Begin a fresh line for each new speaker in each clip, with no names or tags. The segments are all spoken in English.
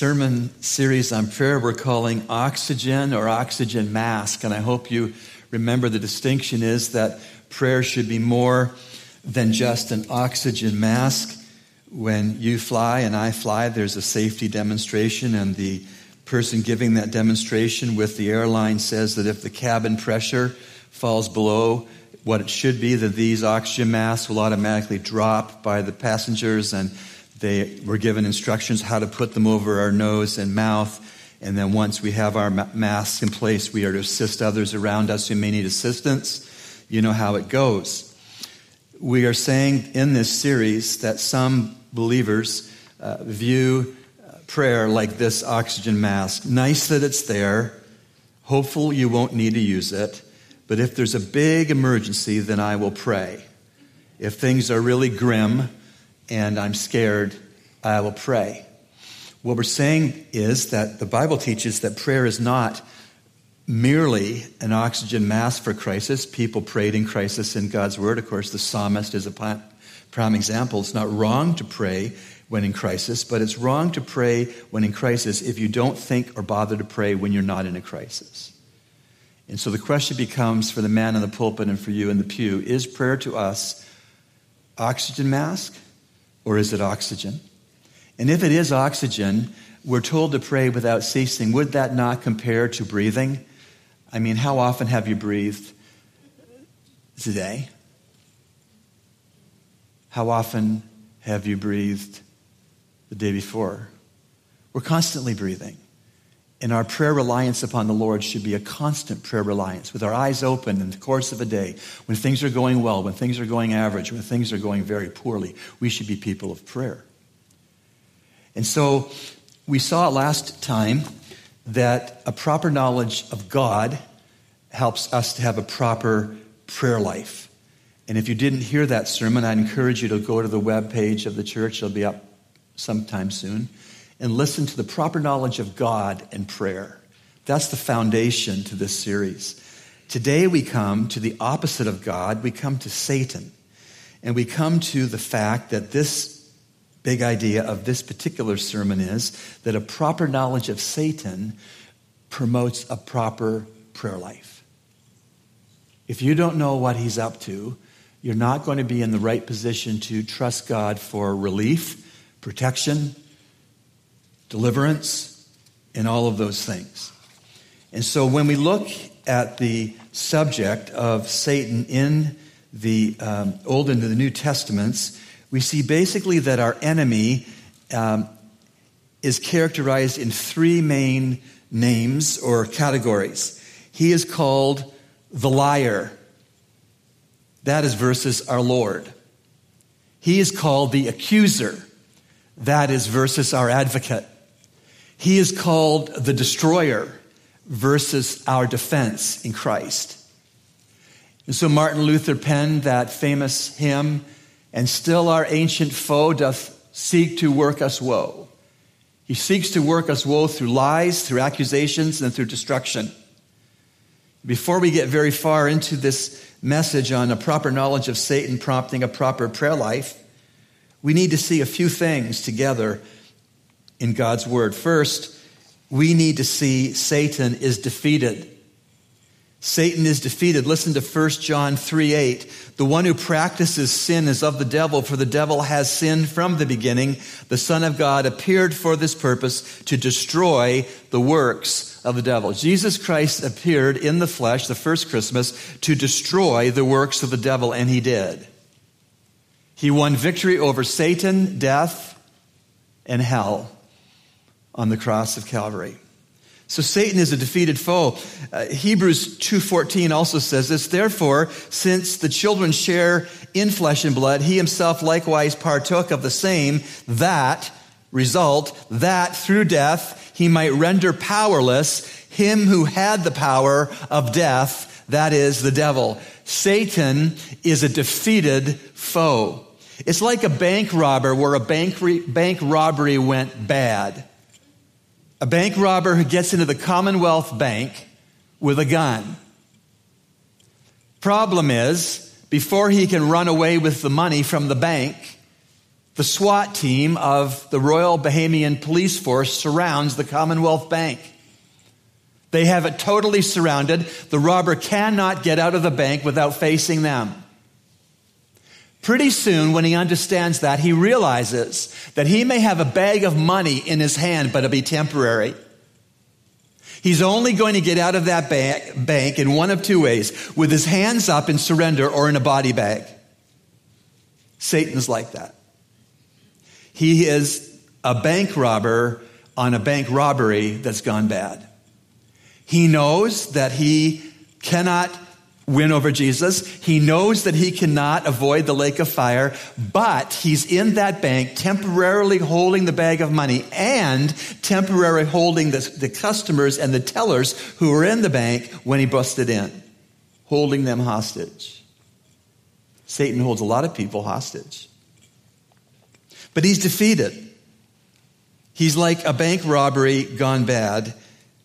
sermon series on prayer we're calling Oxygen or Oxygen Mask. And I hope you remember the distinction is that prayer should be more than just an oxygen mask. When you fly and I fly, there's a safety demonstration, and the person giving that demonstration with the airline says that if the cabin pressure falls below what it should be, that these oxygen masks will automatically drop by the passengers and they were given instructions how to put them over our nose and mouth. And then once we have our masks in place, we are to assist others around us who may need assistance. You know how it goes. We are saying in this series that some believers uh, view uh, prayer like this oxygen mask. Nice that it's there. Hopeful you won't need to use it. But if there's a big emergency, then I will pray. If things are really grim, and I'm scared, I will pray. What we're saying is that the Bible teaches that prayer is not merely an oxygen mask for crisis. People prayed in crisis in God's Word. Of course, the psalmist is a prime example. It's not wrong to pray when in crisis, but it's wrong to pray when in crisis if you don't think or bother to pray when you're not in a crisis. And so the question becomes for the man in the pulpit and for you in the pew is prayer to us oxygen mask or is it oxygen? And if it is oxygen, we're told to pray without ceasing. Would that not compare to breathing? I mean, how often have you breathed today? How often have you breathed the day before? We're constantly breathing. And our prayer reliance upon the Lord should be a constant prayer reliance with our eyes open in the course of a day. When things are going well, when things are going average, when things are going very poorly, we should be people of prayer. And so we saw last time that a proper knowledge of God helps us to have a proper prayer life. And if you didn't hear that sermon, I'd encourage you to go to the web page of the church. It'll be up sometime soon and listen to the proper knowledge of God and prayer. That's the foundation to this series. Today we come to the opposite of God. We come to Satan. And we come to the fact that this big idea of this particular sermon is that a proper knowledge of Satan promotes a proper prayer life. If you don't know what he's up to, you're not going to be in the right position to trust God for relief, protection, deliverance, and all of those things. And so when we look at the subject of Satan in the um, Old and the New Testaments, we see basically that our enemy um, is characterized in three main names or categories. He is called the liar. That is versus our Lord. He is called the accuser. That is versus our advocate. He is called the destroyer versus our defense in Christ. And so Martin Luther penned that famous hymn, and still our ancient foe doth seek to work us woe. He seeks to work us woe through lies, through accusations, and through destruction. Before we get very far into this message on a proper knowledge of Satan prompting a proper prayer life, we need to see a few things together in God's word. First, we need to see Satan is defeated. Satan is defeated. Listen to 1 John 3 8. The one who practices sin is of the devil, for the devil has sinned from the beginning. The Son of God appeared for this purpose to destroy the works of the devil. Jesus Christ appeared in the flesh, the first Christmas, to destroy the works of the devil, and he did. He won victory over Satan, death, and hell on the cross of Calvary. So Satan is a defeated foe. Uh, Hebrews 2:14 also says this, therefore, since the children share in flesh and blood, he himself likewise partook of the same that result that through death he might render powerless him who had the power of death, that is the devil. Satan is a defeated foe. It's like a bank robber where a bank, re- bank robbery went bad. A bank robber who gets into the Commonwealth Bank with a gun. Problem is, before he can run away with the money from the bank, the SWAT team of the Royal Bahamian Police Force surrounds the Commonwealth Bank. They have it totally surrounded. The robber cannot get out of the bank without facing them. Pretty soon, when he understands that, he realizes that he may have a bag of money in his hand, but it'll be temporary. He's only going to get out of that bank in one of two ways with his hands up in surrender or in a body bag. Satan's like that. He is a bank robber on a bank robbery that's gone bad. He knows that he cannot win over Jesus. He knows that he cannot avoid the lake of fire, but he's in that bank temporarily holding the bag of money and temporarily holding the, the customers and the tellers who were in the bank when he busted in, holding them hostage. Satan holds a lot of people hostage. But he's defeated. He's like a bank robbery gone bad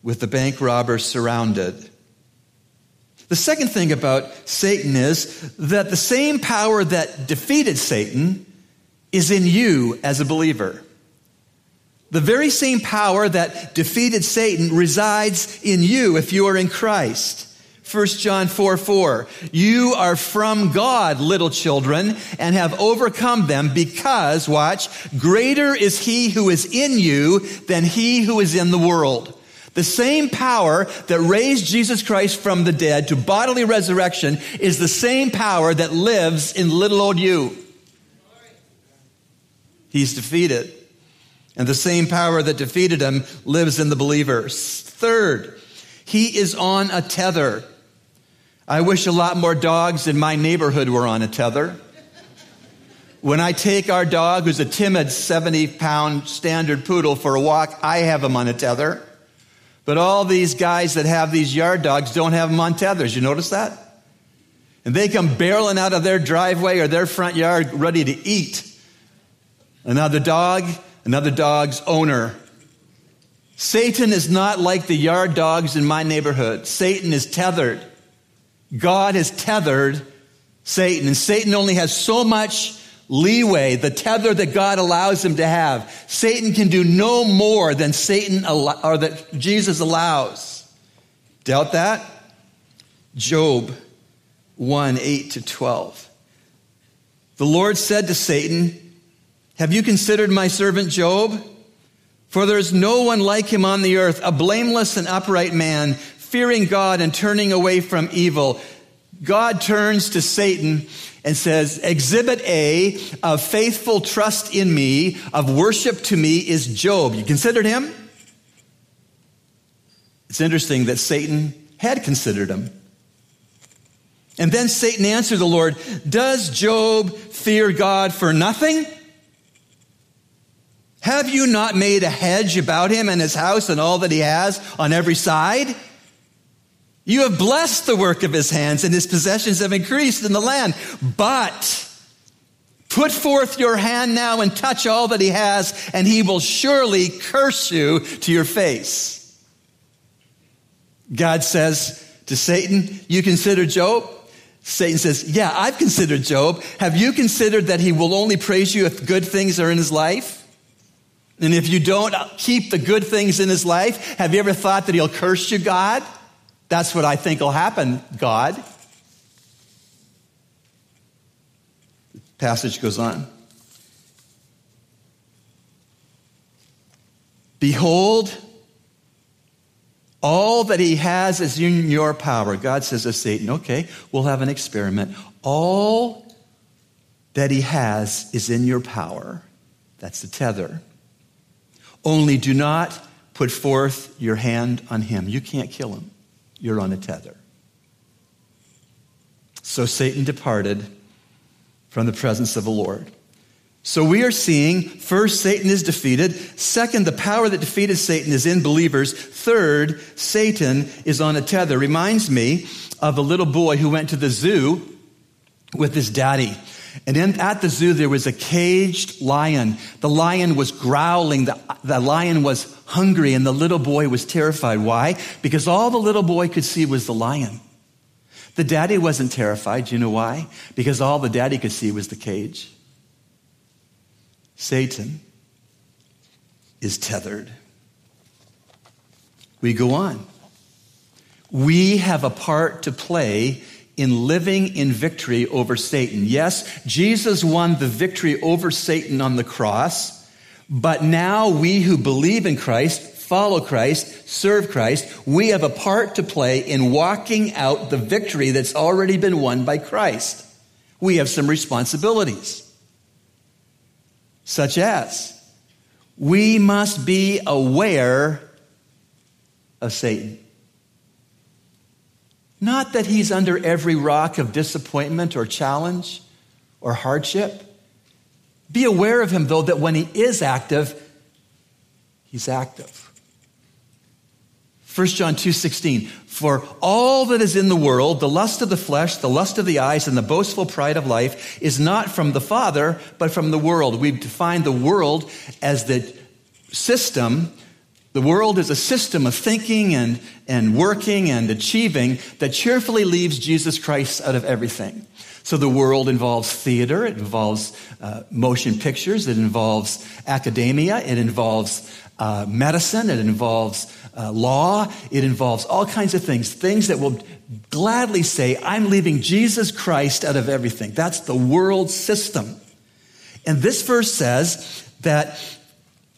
with the bank robber surrounded. The second thing about Satan is that the same power that defeated Satan is in you as a believer. The very same power that defeated Satan resides in you if you are in Christ. 1 John 4 4. You are from God, little children, and have overcome them because, watch, greater is he who is in you than he who is in the world. The same power that raised Jesus Christ from the dead to bodily resurrection is the same power that lives in little old you. He's defeated. And the same power that defeated him lives in the believers. Third, he is on a tether. I wish a lot more dogs in my neighborhood were on a tether. When I take our dog, who's a timid 70 pound standard poodle, for a walk, I have him on a tether. But all these guys that have these yard dogs don't have them on tethers. You notice that? And they come barreling out of their driveway or their front yard ready to eat. Another dog, another dog's owner. Satan is not like the yard dogs in my neighborhood. Satan is tethered. God has tethered Satan, and Satan only has so much leeway, the tether that God allows him to have. Satan can do no more than Satan or that Jesus allows. Doubt that? Job 1 8 to 12. The Lord said to Satan, Have you considered my servant Job? For there is no one like him on the earth, a blameless and upright man, fearing God and turning away from evil. God turns to Satan and says, Exhibit A of faithful trust in me, of worship to me, is Job. You considered him? It's interesting that Satan had considered him. And then Satan answered the Lord, Does Job fear God for nothing? Have you not made a hedge about him and his house and all that he has on every side? You have blessed the work of his hands, and his possessions have increased in the land. But put forth your hand now and touch all that he has, and he will surely curse you to your face. God says to Satan, You consider Job? Satan says, Yeah, I've considered Job. Have you considered that he will only praise you if good things are in his life? And if you don't keep the good things in his life, have you ever thought that he'll curse you, God? That's what I think will happen, God. The passage goes on. Behold, all that he has is in your power. God says to Satan, okay, we'll have an experiment. All that he has is in your power. That's the tether. Only do not put forth your hand on him. You can't kill him you're on a tether. So Satan departed from the presence of the Lord. So we are seeing first, Satan is defeated. Second, the power that defeated Satan is in believers. Third, Satan is on a tether. Reminds me of a little boy who went to the zoo with his daddy. And in, at the zoo, there was a caged lion. The lion was growling. The, the lion was hungry, and the little boy was terrified. Why? Because all the little boy could see was the lion. The daddy wasn't terrified. You know why? Because all the daddy could see was the cage. Satan is tethered. We go on. We have a part to play in living in victory over Satan. Yes, Jesus won the victory over Satan on the cross, but now we who believe in Christ, follow Christ, serve Christ, we have a part to play in walking out the victory that's already been won by Christ. We have some responsibilities, such as we must be aware of Satan. Not that he's under every rock of disappointment or challenge or hardship. Be aware of him, though, that when he is active, he's active. 1 John 2:16 For all that is in the world the lust of the flesh the lust of the eyes and the boastful pride of life is not from the father but from the world we've defined the world as the system the world is a system of thinking and, and working and achieving that cheerfully leaves Jesus Christ out of everything. So the world involves theater, it involves uh, motion pictures, it involves academia, it involves uh, medicine, it involves uh, law, it involves all kinds of things, things that will gladly say, I'm leaving Jesus Christ out of everything. That's the world system. And this verse says that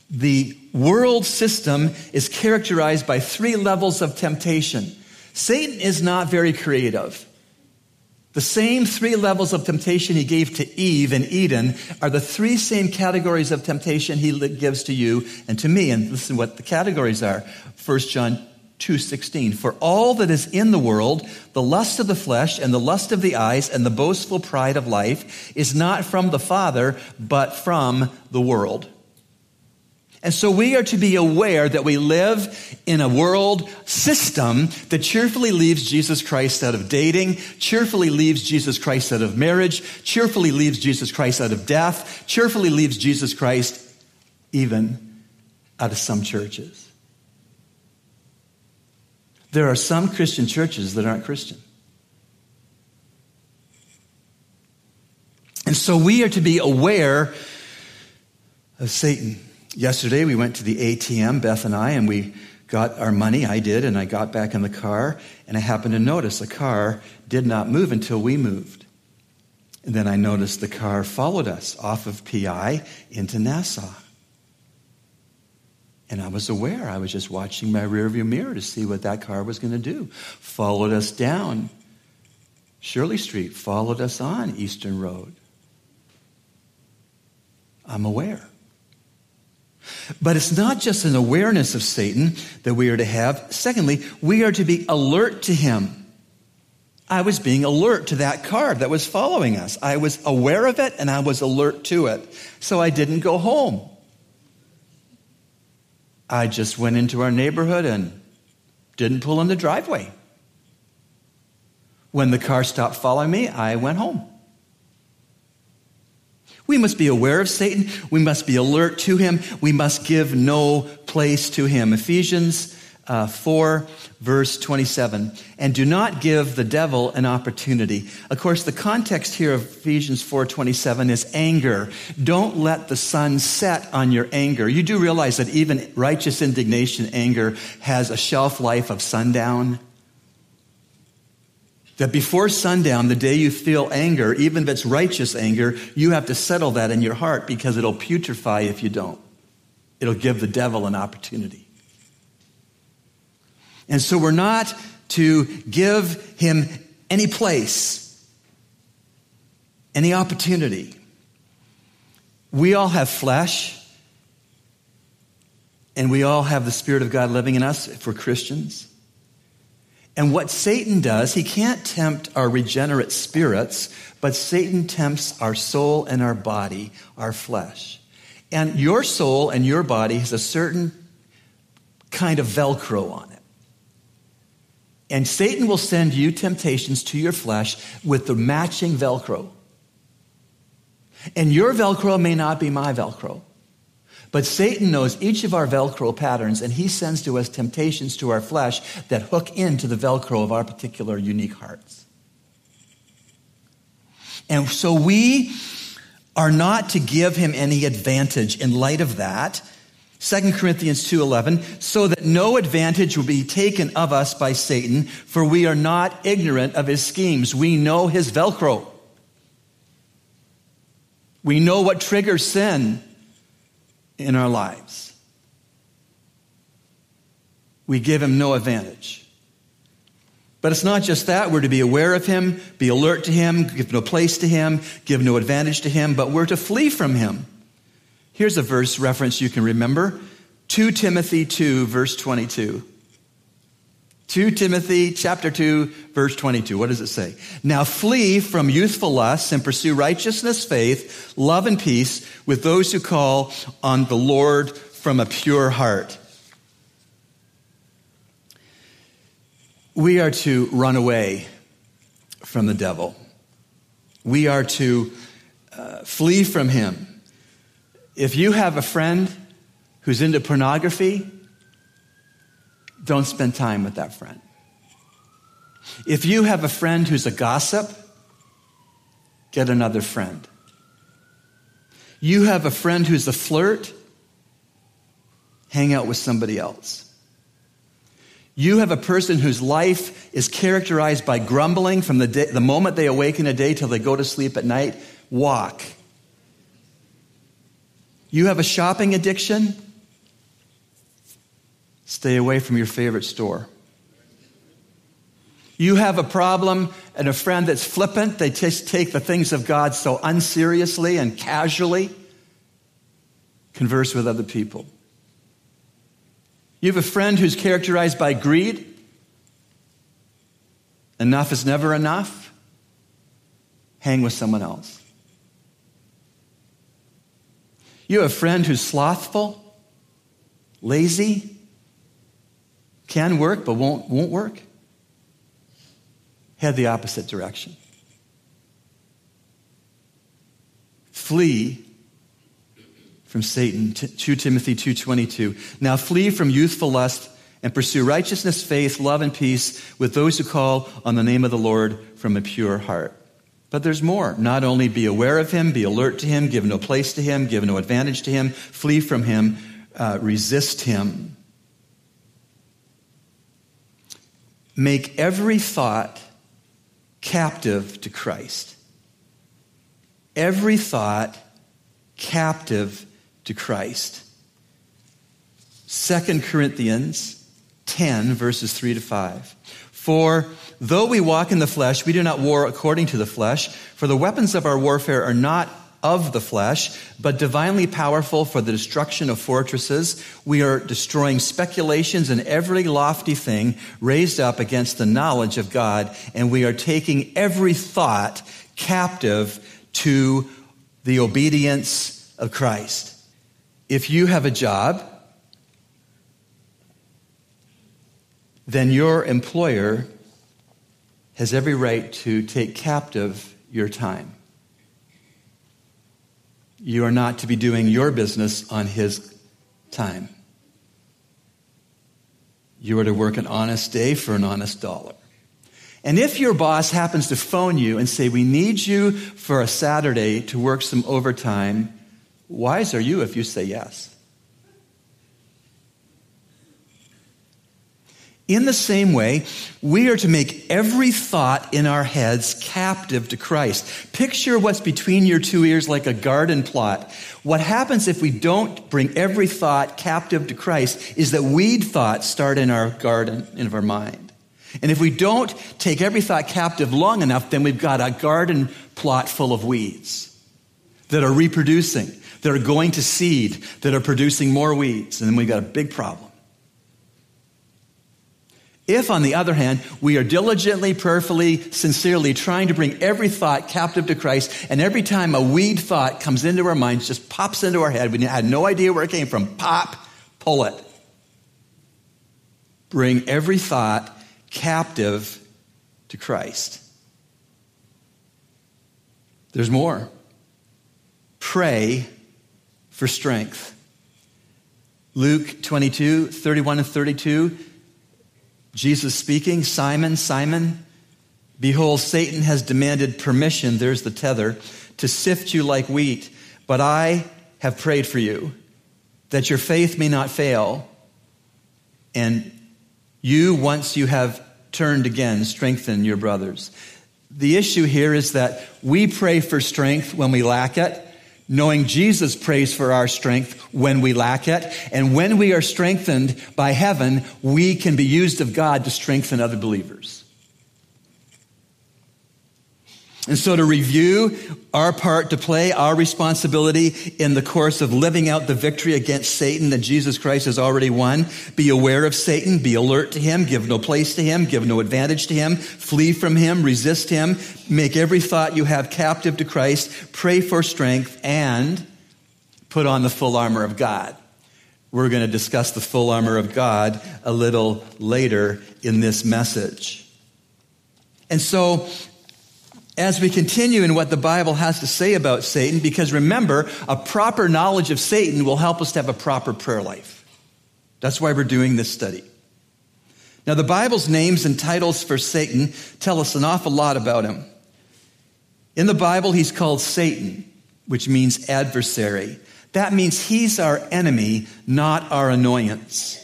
the world system is characterized by three levels of temptation. Satan is not very creative. The same three levels of temptation he gave to Eve in Eden are the three same categories of temptation he gives to you and to me. And listen what the categories are. 1 John 2:16 For all that is in the world the lust of the flesh and the lust of the eyes and the boastful pride of life is not from the father but from the world and so we are to be aware that we live in a world system that cheerfully leaves Jesus Christ out of dating, cheerfully leaves Jesus Christ out of marriage, cheerfully leaves Jesus Christ out of death, cheerfully leaves Jesus Christ even out of some churches. There are some Christian churches that aren't Christian. And so we are to be aware of Satan. Yesterday, we went to the ATM, Beth and I, and we got our money. I did, and I got back in the car, and I happened to notice the car did not move until we moved. And then I noticed the car followed us off of PI into Nassau. And I was aware. I was just watching my rearview mirror to see what that car was going to do. Followed us down Shirley Street, followed us on Eastern Road. I'm aware. But it's not just an awareness of Satan that we are to have. Secondly, we are to be alert to him. I was being alert to that car that was following us. I was aware of it and I was alert to it. So I didn't go home. I just went into our neighborhood and didn't pull in the driveway. When the car stopped following me, I went home. We must be aware of Satan. We must be alert to him. We must give no place to him. Ephesians uh, 4, verse 27. And do not give the devil an opportunity. Of course, the context here of Ephesians 4.27 is anger. Don't let the sun set on your anger. You do realize that even righteous indignation, anger, has a shelf life of sundown. That before sundown, the day you feel anger, even if it's righteous anger, you have to settle that in your heart because it'll putrefy if you don't. It'll give the devil an opportunity. And so we're not to give him any place, any opportunity. We all have flesh, and we all have the Spirit of God living in us if we're Christians. And what Satan does, he can't tempt our regenerate spirits, but Satan tempts our soul and our body, our flesh. And your soul and your body has a certain kind of Velcro on it. And Satan will send you temptations to your flesh with the matching Velcro. And your Velcro may not be my Velcro. But Satan knows each of our Velcro patterns, and he sends to us temptations to our flesh that hook into the Velcro of our particular unique hearts. And so we are not to give him any advantage in light of that. 2 Corinthians 2:11 so that no advantage will be taken of us by Satan for we are not ignorant of his schemes we know his velcro we know what triggers sin in our lives we give him no advantage but it's not just that. We're to be aware of him, be alert to him, give no place to him, give no advantage to him, but we're to flee from him. Here's a verse reference you can remember 2 Timothy 2, verse 22. 2 Timothy chapter 2 verse 22. What does it say? Now flee from youthful lusts and pursue righteousness, faith, love and peace with those who call on the Lord from a pure heart. We are to run away from the devil. We are to uh, flee from him. If you have a friend who's into pornography, don't spend time with that friend. If you have a friend who's a gossip, get another friend. You have a friend who's a flirt, hang out with somebody else. You have a person whose life is characterized by grumbling from the, day, the moment they awaken a day till they go to sleep at night. Walk. You have a shopping addiction. Stay away from your favorite store. You have a problem and a friend that's flippant. They just take the things of God so unseriously and casually. Converse with other people. You have a friend who's characterized by greed. Enough is never enough. Hang with someone else. You have a friend who's slothful, lazy, can work but won't, won't work. Head the opposite direction. Flee from Satan. 2 Timothy 2:22. Now flee from youthful lust and pursue righteousness, faith, love and peace with those who call on the name of the Lord from a pure heart. But there's more. Not only be aware of him, be alert to him, give no place to him, give no advantage to him, flee from him, uh, resist him. Make every thought captive to Christ. Every thought captive to Christ. 2 Corinthians 10, verses 3 to 5. For though we walk in the flesh, we do not war according to the flesh, for the weapons of our warfare are not of the flesh, but divinely powerful for the destruction of fortresses. We are destroying speculations and every lofty thing raised up against the knowledge of God, and we are taking every thought captive to the obedience of Christ. If you have a job, then your employer has every right to take captive your time. You are not to be doing your business on his time. You are to work an honest day for an honest dollar. And if your boss happens to phone you and say, We need you for a Saturday to work some overtime, Wise are you if you say yes. In the same way, we are to make every thought in our heads captive to Christ. Picture what's between your two ears like a garden plot. What happens if we don't bring every thought captive to Christ is that weed thoughts start in our garden, in our mind. And if we don't take every thought captive long enough, then we've got a garden plot full of weeds that are reproducing that are going to seed, that are producing more weeds, and then we've got a big problem. If, on the other hand, we are diligently, prayerfully, sincerely trying to bring every thought captive to Christ, and every time a weed thought comes into our minds, just pops into our head, we had no idea where it came from, pop, pull it. Bring every thought captive to Christ. There's more. Pray for strength. Luke 22, 31 and 32, Jesus speaking, Simon, Simon, behold, Satan has demanded permission, there's the tether, to sift you like wheat, but I have prayed for you that your faith may not fail. And you, once you have turned again, strengthen your brothers. The issue here is that we pray for strength when we lack it, knowing Jesus prays for our strength when we lack it. And when we are strengthened by heaven, we can be used of God to strengthen other believers. And so, to review our part to play, our responsibility in the course of living out the victory against Satan that Jesus Christ has already won, be aware of Satan, be alert to him, give no place to him, give no advantage to him, flee from him, resist him, make every thought you have captive to Christ, pray for strength, and put on the full armor of God. We're going to discuss the full armor of God a little later in this message. And so, as we continue in what the Bible has to say about Satan, because remember, a proper knowledge of Satan will help us to have a proper prayer life. That's why we're doing this study. Now, the Bible's names and titles for Satan tell us an awful lot about him. In the Bible, he's called Satan, which means adversary. That means he's our enemy, not our annoyance.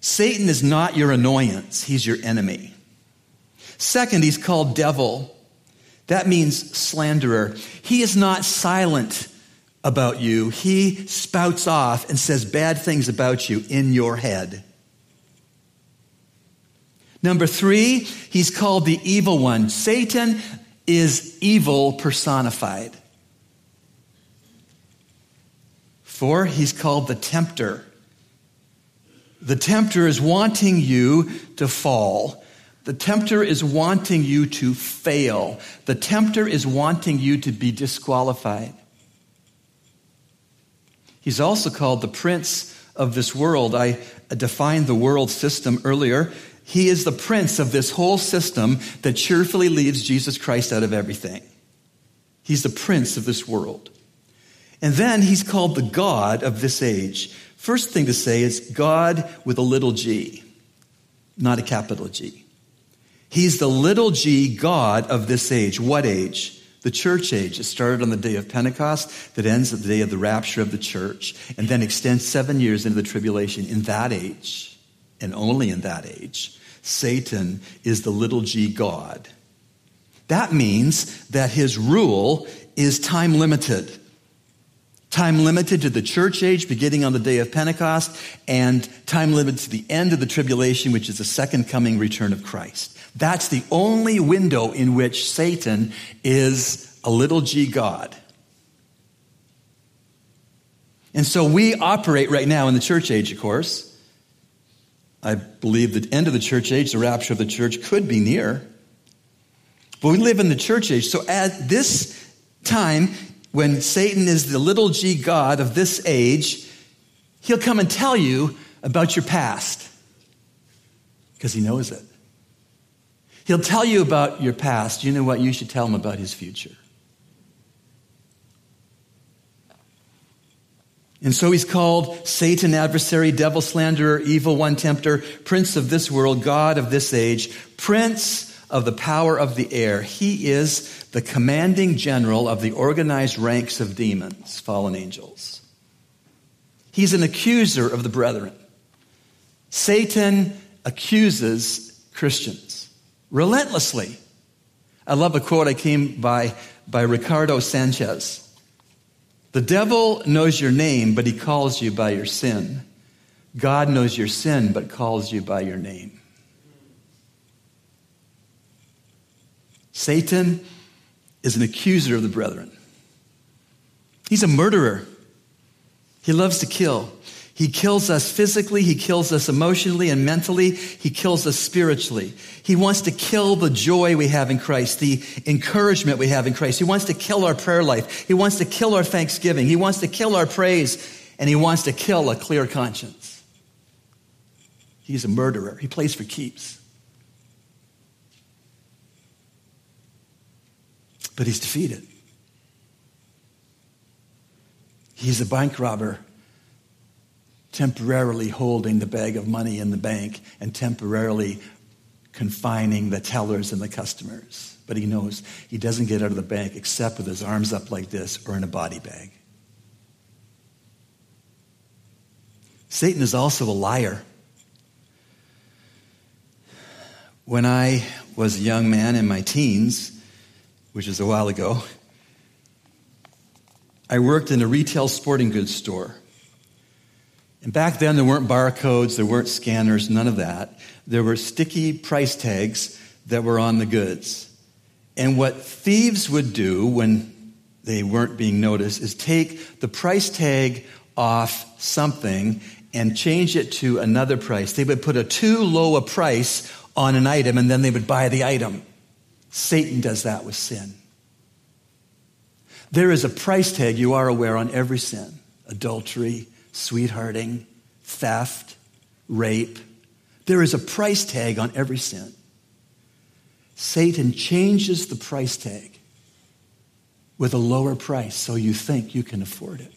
Satan is not your annoyance, he's your enemy. Second, he's called devil. That means slanderer. He is not silent about you, he spouts off and says bad things about you in your head. Number three, he's called the evil one. Satan is evil personified. Four, he's called the tempter. The tempter is wanting you to fall. The tempter is wanting you to fail. The tempter is wanting you to be disqualified. He's also called the prince of this world. I defined the world system earlier. He is the prince of this whole system that cheerfully leaves Jesus Christ out of everything. He's the prince of this world. And then he's called the God of this age. First thing to say is God with a little g, not a capital G. He's the little g God of this age. What age? The church age. It started on the day of Pentecost, that ends at the day of the rapture of the church, and then extends seven years into the tribulation. In that age, and only in that age, Satan is the little g God. That means that his rule is time limited. Time limited to the church age beginning on the day of Pentecost, and time limited to the end of the tribulation, which is the second coming return of Christ. That's the only window in which Satan is a little g God. And so we operate right now in the church age, of course. I believe the end of the church age, the rapture of the church, could be near. But we live in the church age. So at this time, when Satan is the little g God of this age, he'll come and tell you about your past because he knows it. He'll tell you about your past. You know what? You should tell him about his future. And so he's called Satan, adversary, devil, slanderer, evil one, tempter, prince of this world, God of this age, prince of the power of the air. He is the commanding general of the organized ranks of demons, fallen angels. He's an accuser of the brethren. Satan accuses Christians relentlessly. I love a quote I came by by Ricardo Sanchez. The devil knows your name, but he calls you by your sin. God knows your sin, but calls you by your name. Satan is an accuser of the brethren. He's a murderer. He loves to kill. He kills us physically, he kills us emotionally and mentally, he kills us spiritually. He wants to kill the joy we have in Christ, the encouragement we have in Christ. He wants to kill our prayer life. He wants to kill our thanksgiving. He wants to kill our praise, and he wants to kill a clear conscience. He's a murderer. He plays for keeps. But he's defeated. He's a bank robber temporarily holding the bag of money in the bank and temporarily confining the tellers and the customers. But he knows he doesn't get out of the bank except with his arms up like this or in a body bag. Satan is also a liar. When I was a young man in my teens, which is a while ago, I worked in a retail sporting goods store. And back then, there weren't barcodes, there weren't scanners, none of that. There were sticky price tags that were on the goods. And what thieves would do when they weren't being noticed is take the price tag off something and change it to another price. They would put a too low a price on an item and then they would buy the item. Satan does that with sin. There is a price tag you are aware on every sin adultery, sweethearting, theft, rape. There is a price tag on every sin. Satan changes the price tag with a lower price so you think you can afford it.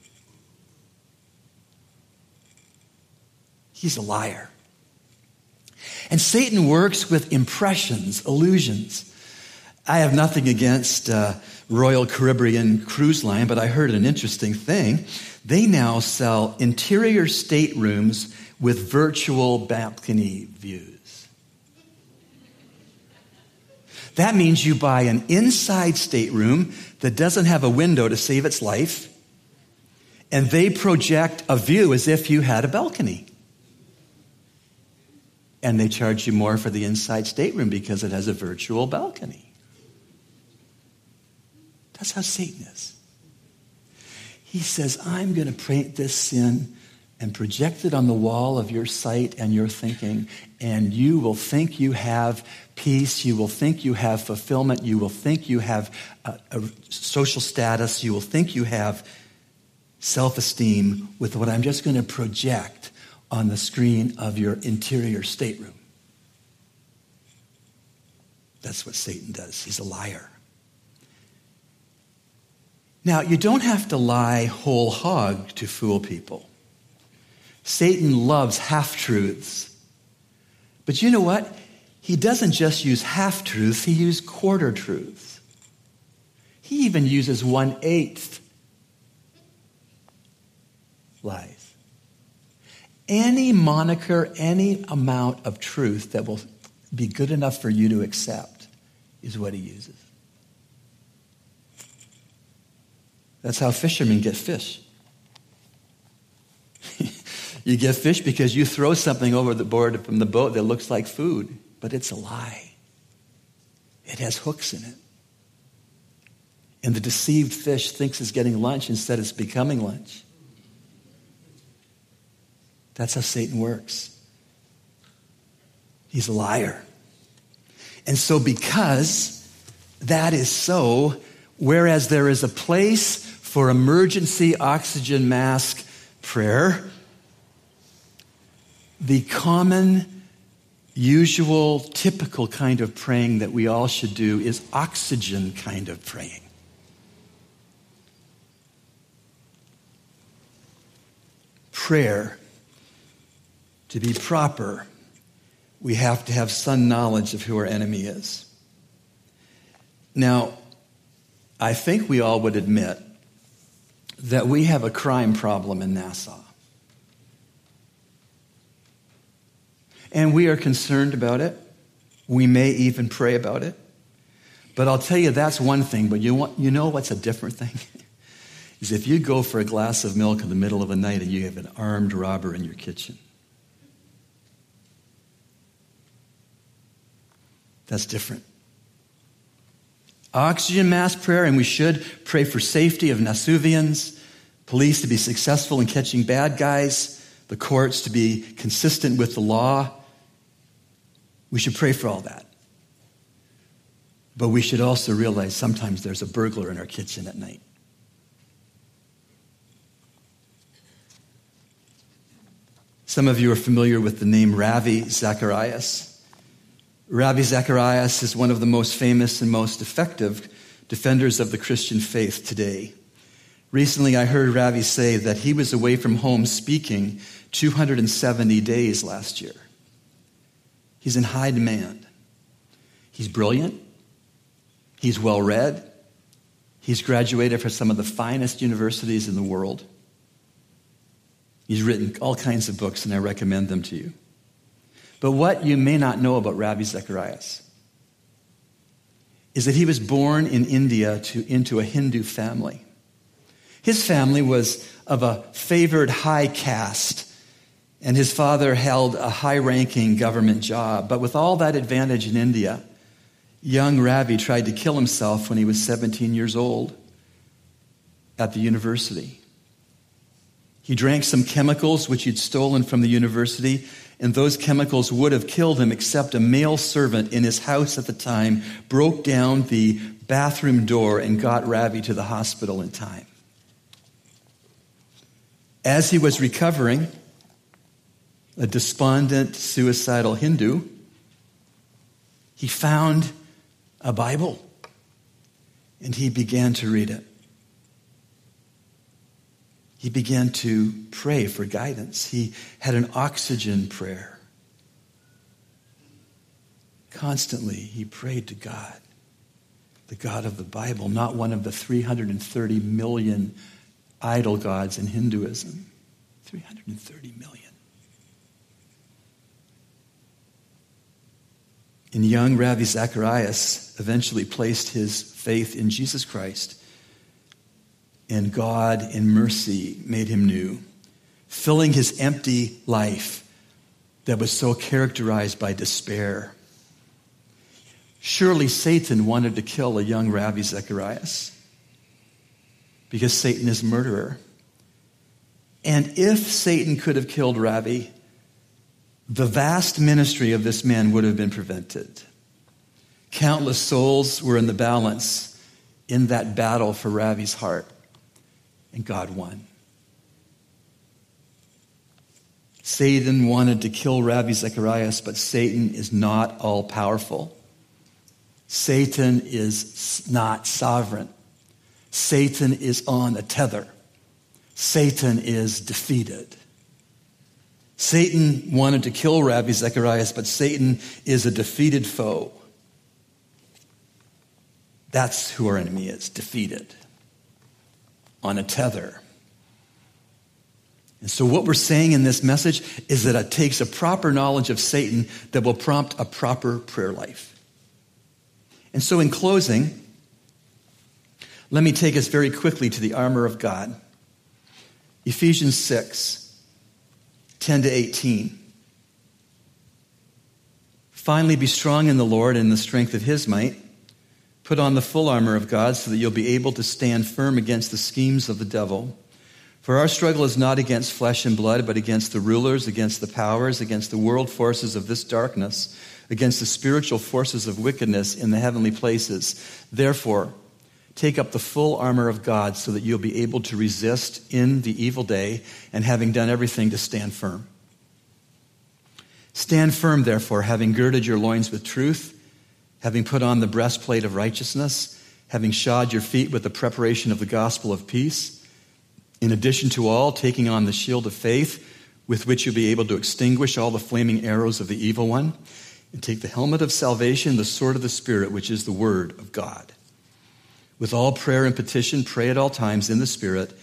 He's a liar. And Satan works with impressions, illusions. I have nothing against uh, Royal Caribbean Cruise Line, but I heard an interesting thing. They now sell interior staterooms with virtual balcony views. That means you buy an inside stateroom that doesn't have a window to save its life, and they project a view as if you had a balcony. And they charge you more for the inside stateroom because it has a virtual balcony. That's how Satan is. He says, I'm going to paint this sin and project it on the wall of your sight and your thinking, and you will think you have peace, you will think you have fulfillment, you will think you have a, a social status, you will think you have self esteem with what I'm just going to project on the screen of your interior stateroom. That's what Satan does. He's a liar. Now, you don't have to lie whole hog to fool people. Satan loves half truths. But you know what? He doesn't just use half truths, he uses quarter truths. He even uses one eighth lies. Any moniker, any amount of truth that will be good enough for you to accept is what he uses. That's how fishermen get fish. you get fish because you throw something over the board from the boat that looks like food, but it's a lie. It has hooks in it. And the deceived fish thinks it's getting lunch instead it's becoming lunch. That's how Satan works. He's a liar. And so, because that is so, whereas there is a place for emergency oxygen mask prayer, the common, usual, typical kind of praying that we all should do is oxygen kind of praying. Prayer, to be proper, we have to have some knowledge of who our enemy is. Now, I think we all would admit that we have a crime problem in Nassau. And we are concerned about it. We may even pray about it. But I'll tell you, that's one thing. But you, want, you know what's a different thing? is if you go for a glass of milk in the middle of the night and you have an armed robber in your kitchen. That's different. Oxygen mask prayer, and we should pray for safety of Nassauvians, police to be successful in catching bad guys, the courts to be consistent with the law. We should pray for all that. But we should also realize sometimes there's a burglar in our kitchen at night. Some of you are familiar with the name Ravi Zacharias. Ravi Zacharias is one of the most famous and most effective defenders of the Christian faith today. Recently, I heard Ravi say that he was away from home speaking 270 days last year. He's in high demand. He's brilliant. He's well read. He's graduated from some of the finest universities in the world. He's written all kinds of books, and I recommend them to you. But what you may not know about Ravi Zacharias is that he was born in India to, into a Hindu family. His family was of a favored high caste, and his father held a high ranking government job. But with all that advantage in India, young Ravi tried to kill himself when he was 17 years old at the university. He drank some chemicals which he'd stolen from the university, and those chemicals would have killed him, except a male servant in his house at the time broke down the bathroom door and got Ravi to the hospital in time. As he was recovering, a despondent, suicidal Hindu, he found a Bible and he began to read it he began to pray for guidance. He had an oxygen prayer. Constantly, he prayed to God, the God of the Bible, not one of the 330 million idol gods in Hinduism. 330 million. And young Ravi Zacharias eventually placed his faith in Jesus Christ and God, in mercy, made him new, filling his empty life that was so characterized by despair. Surely Satan wanted to kill a young Ravi Zacharias because Satan is murderer. And if Satan could have killed Ravi, the vast ministry of this man would have been prevented. Countless souls were in the balance in that battle for Ravi's heart and God won. Satan wanted to kill Ravi Zacharias, but Satan is not all powerful. Satan is not sovereign. Satan is on a tether. Satan is defeated. Satan wanted to kill Ravi Zacharias, but Satan is a defeated foe. That's who our enemy is defeated on a tether. And so, what we're saying in this message is that it takes a proper knowledge of Satan that will prompt a proper prayer life. And so, in closing, let me take us very quickly to the armor of God. Ephesians 6 10 to 18. Finally, be strong in the Lord and in the strength of his might. Put on the full armor of God so that you'll be able to stand firm against the schemes of the devil. For our struggle is not against flesh and blood, but against the rulers, against the powers, against the world forces of this darkness, against the spiritual forces of wickedness in the heavenly places. Therefore, take up the full armor of God so that you'll be able to resist in the evil day and having done everything to stand firm. Stand firm, therefore, having girded your loins with truth having put on the breastplate of righteousness, having shod your feet with the preparation of the gospel of peace, in addition to all, taking on the shield of faith, with which you'll be able to extinguish all the flaming arrows of the evil one, and take the helmet of salvation, the sword of the Spirit, which is the word of God. With all prayer and petition, pray at all times in the Spirit,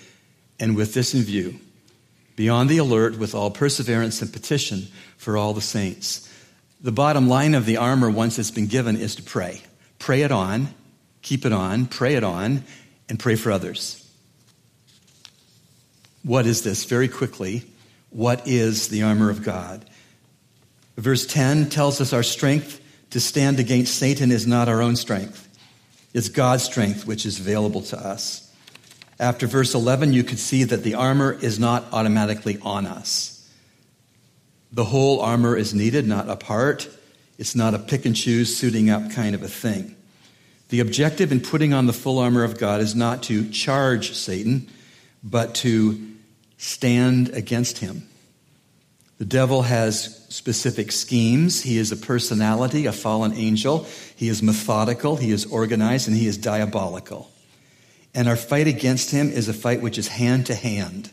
and with this in view, be on the alert with all perseverance and petition for all the saints the bottom line of the armor, once it's been given, is to pray. Pray it on, keep it on, pray it on, and pray for others. What is this? Very quickly, what is the armor of God? Verse 10 tells us our strength to stand against Satan is not our own strength, it's God's strength which is available to us. After verse 11, you could see that the armor is not automatically on us. The whole armor is needed, not a part. It's not a pick and choose, suiting up kind of a thing. The objective in putting on the full armor of God is not to charge Satan, but to stand against him. The devil has specific schemes. He is a personality, a fallen angel. He is methodical, he is organized, and he is diabolical. And our fight against him is a fight which is hand to hand.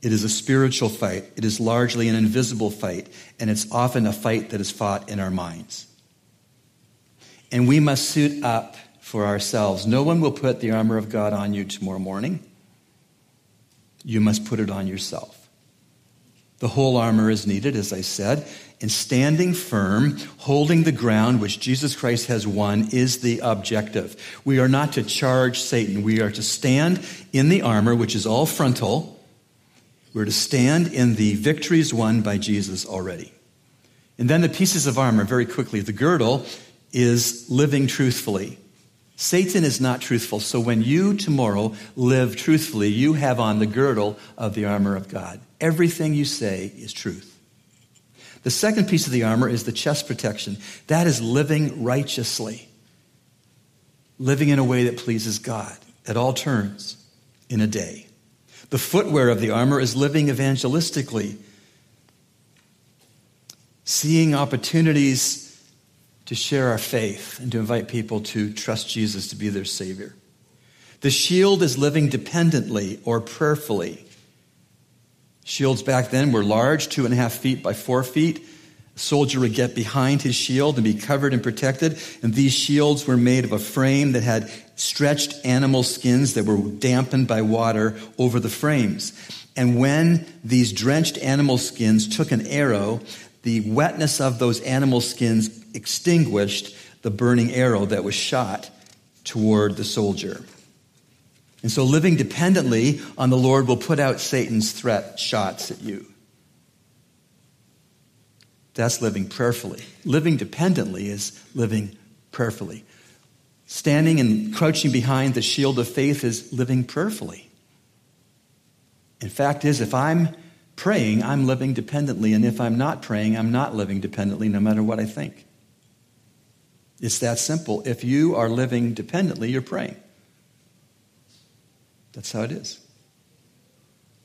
It is a spiritual fight. It is largely an invisible fight, and it's often a fight that is fought in our minds. and we must suit up for ourselves. No one will put the armor of God on you tomorrow morning. You must put it on yourself. The whole armor is needed, as I said, and standing firm, holding the ground which Jesus Christ has won, is the objective. We are not to charge Satan. We are to stand in the armor, which is all frontal. We're to stand in the victories won by Jesus already. And then the pieces of armor, very quickly. The girdle is living truthfully. Satan is not truthful. So when you tomorrow live truthfully, you have on the girdle of the armor of God. Everything you say is truth. The second piece of the armor is the chest protection. That is living righteously, living in a way that pleases God at all turns in a day. The footwear of the armor is living evangelistically, seeing opportunities to share our faith and to invite people to trust Jesus to be their Savior. The shield is living dependently or prayerfully. Shields back then were large, two and a half feet by four feet. A soldier would get behind his shield and be covered and protected. And these shields were made of a frame that had stretched animal skins that were dampened by water over the frames. And when these drenched animal skins took an arrow, the wetness of those animal skins extinguished the burning arrow that was shot toward the soldier. And so living dependently on the Lord will put out Satan's threat shots at you. That's living prayerfully. Living dependently is living prayerfully. Standing and crouching behind the shield of faith is living prayerfully. In fact is if I'm praying, I'm living dependently, and if I'm not praying, I'm not living dependently no matter what I think. It's that simple. If you are living dependently, you're praying. That's how it is.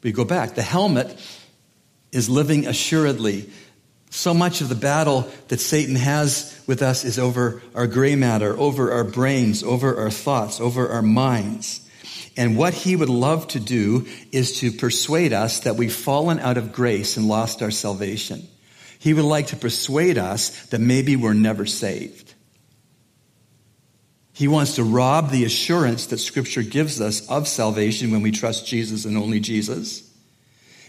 We go back. The helmet is living assuredly. So much of the battle that Satan has with us is over our gray matter, over our brains, over our thoughts, over our minds. And what he would love to do is to persuade us that we've fallen out of grace and lost our salvation. He would like to persuade us that maybe we're never saved. He wants to rob the assurance that Scripture gives us of salvation when we trust Jesus and only Jesus.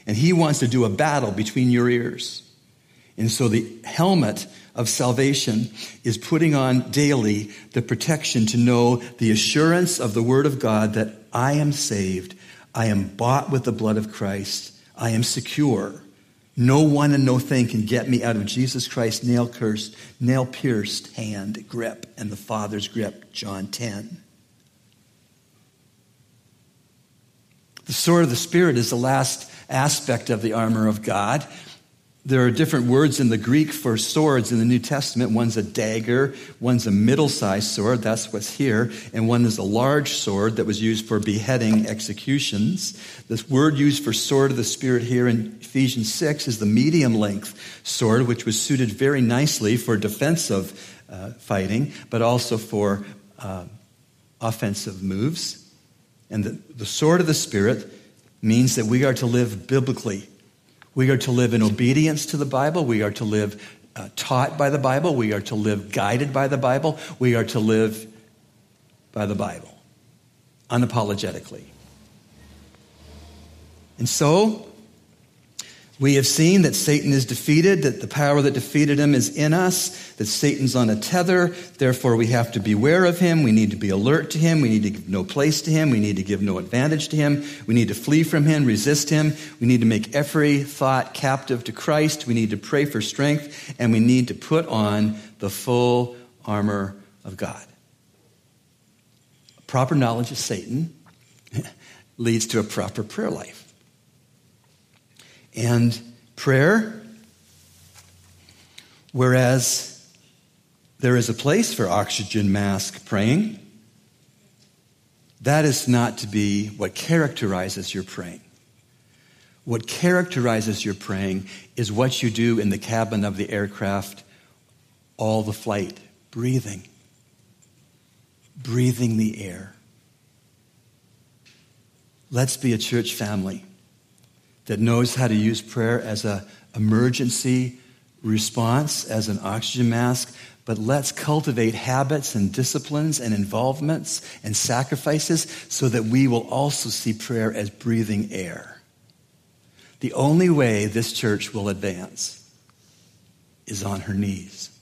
And he wants to do a battle between your ears. And so the helmet of salvation is putting on daily the protection to know the assurance of the Word of God that I am saved, I am bought with the blood of Christ, I am secure. No one and no thing can get me out of Jesus Christ's nail cursed, nail pierced hand grip and the Father's grip, John 10. The sword of the Spirit is the last aspect of the armor of God. There are different words in the Greek for swords in the New Testament. One's a dagger, one's a middle sized sword, that's what's here, and one is a large sword that was used for beheading executions. This word used for sword of the Spirit here in Ephesians 6 is the medium length sword, which was suited very nicely for defensive uh, fighting, but also for uh, offensive moves. And the, the sword of the Spirit means that we are to live biblically we are to live in obedience to the Bible. We are to live uh, taught by the Bible. We are to live guided by the Bible. We are to live by the Bible unapologetically. And so, we have seen that Satan is defeated, that the power that defeated him is in us, that Satan's on a tether. Therefore, we have to beware of him. We need to be alert to him. We need to give no place to him. We need to give no advantage to him. We need to flee from him, resist him. We need to make every thought captive to Christ. We need to pray for strength, and we need to put on the full armor of God. Proper knowledge of Satan leads to a proper prayer life. And prayer, whereas there is a place for oxygen mask praying, that is not to be what characterizes your praying. What characterizes your praying is what you do in the cabin of the aircraft all the flight, breathing, breathing the air. Let's be a church family that knows how to use prayer as an emergency response, as an oxygen mask, but let's cultivate habits and disciplines and involvements and sacrifices so that we will also see prayer as breathing air. The only way this church will advance is on her knees.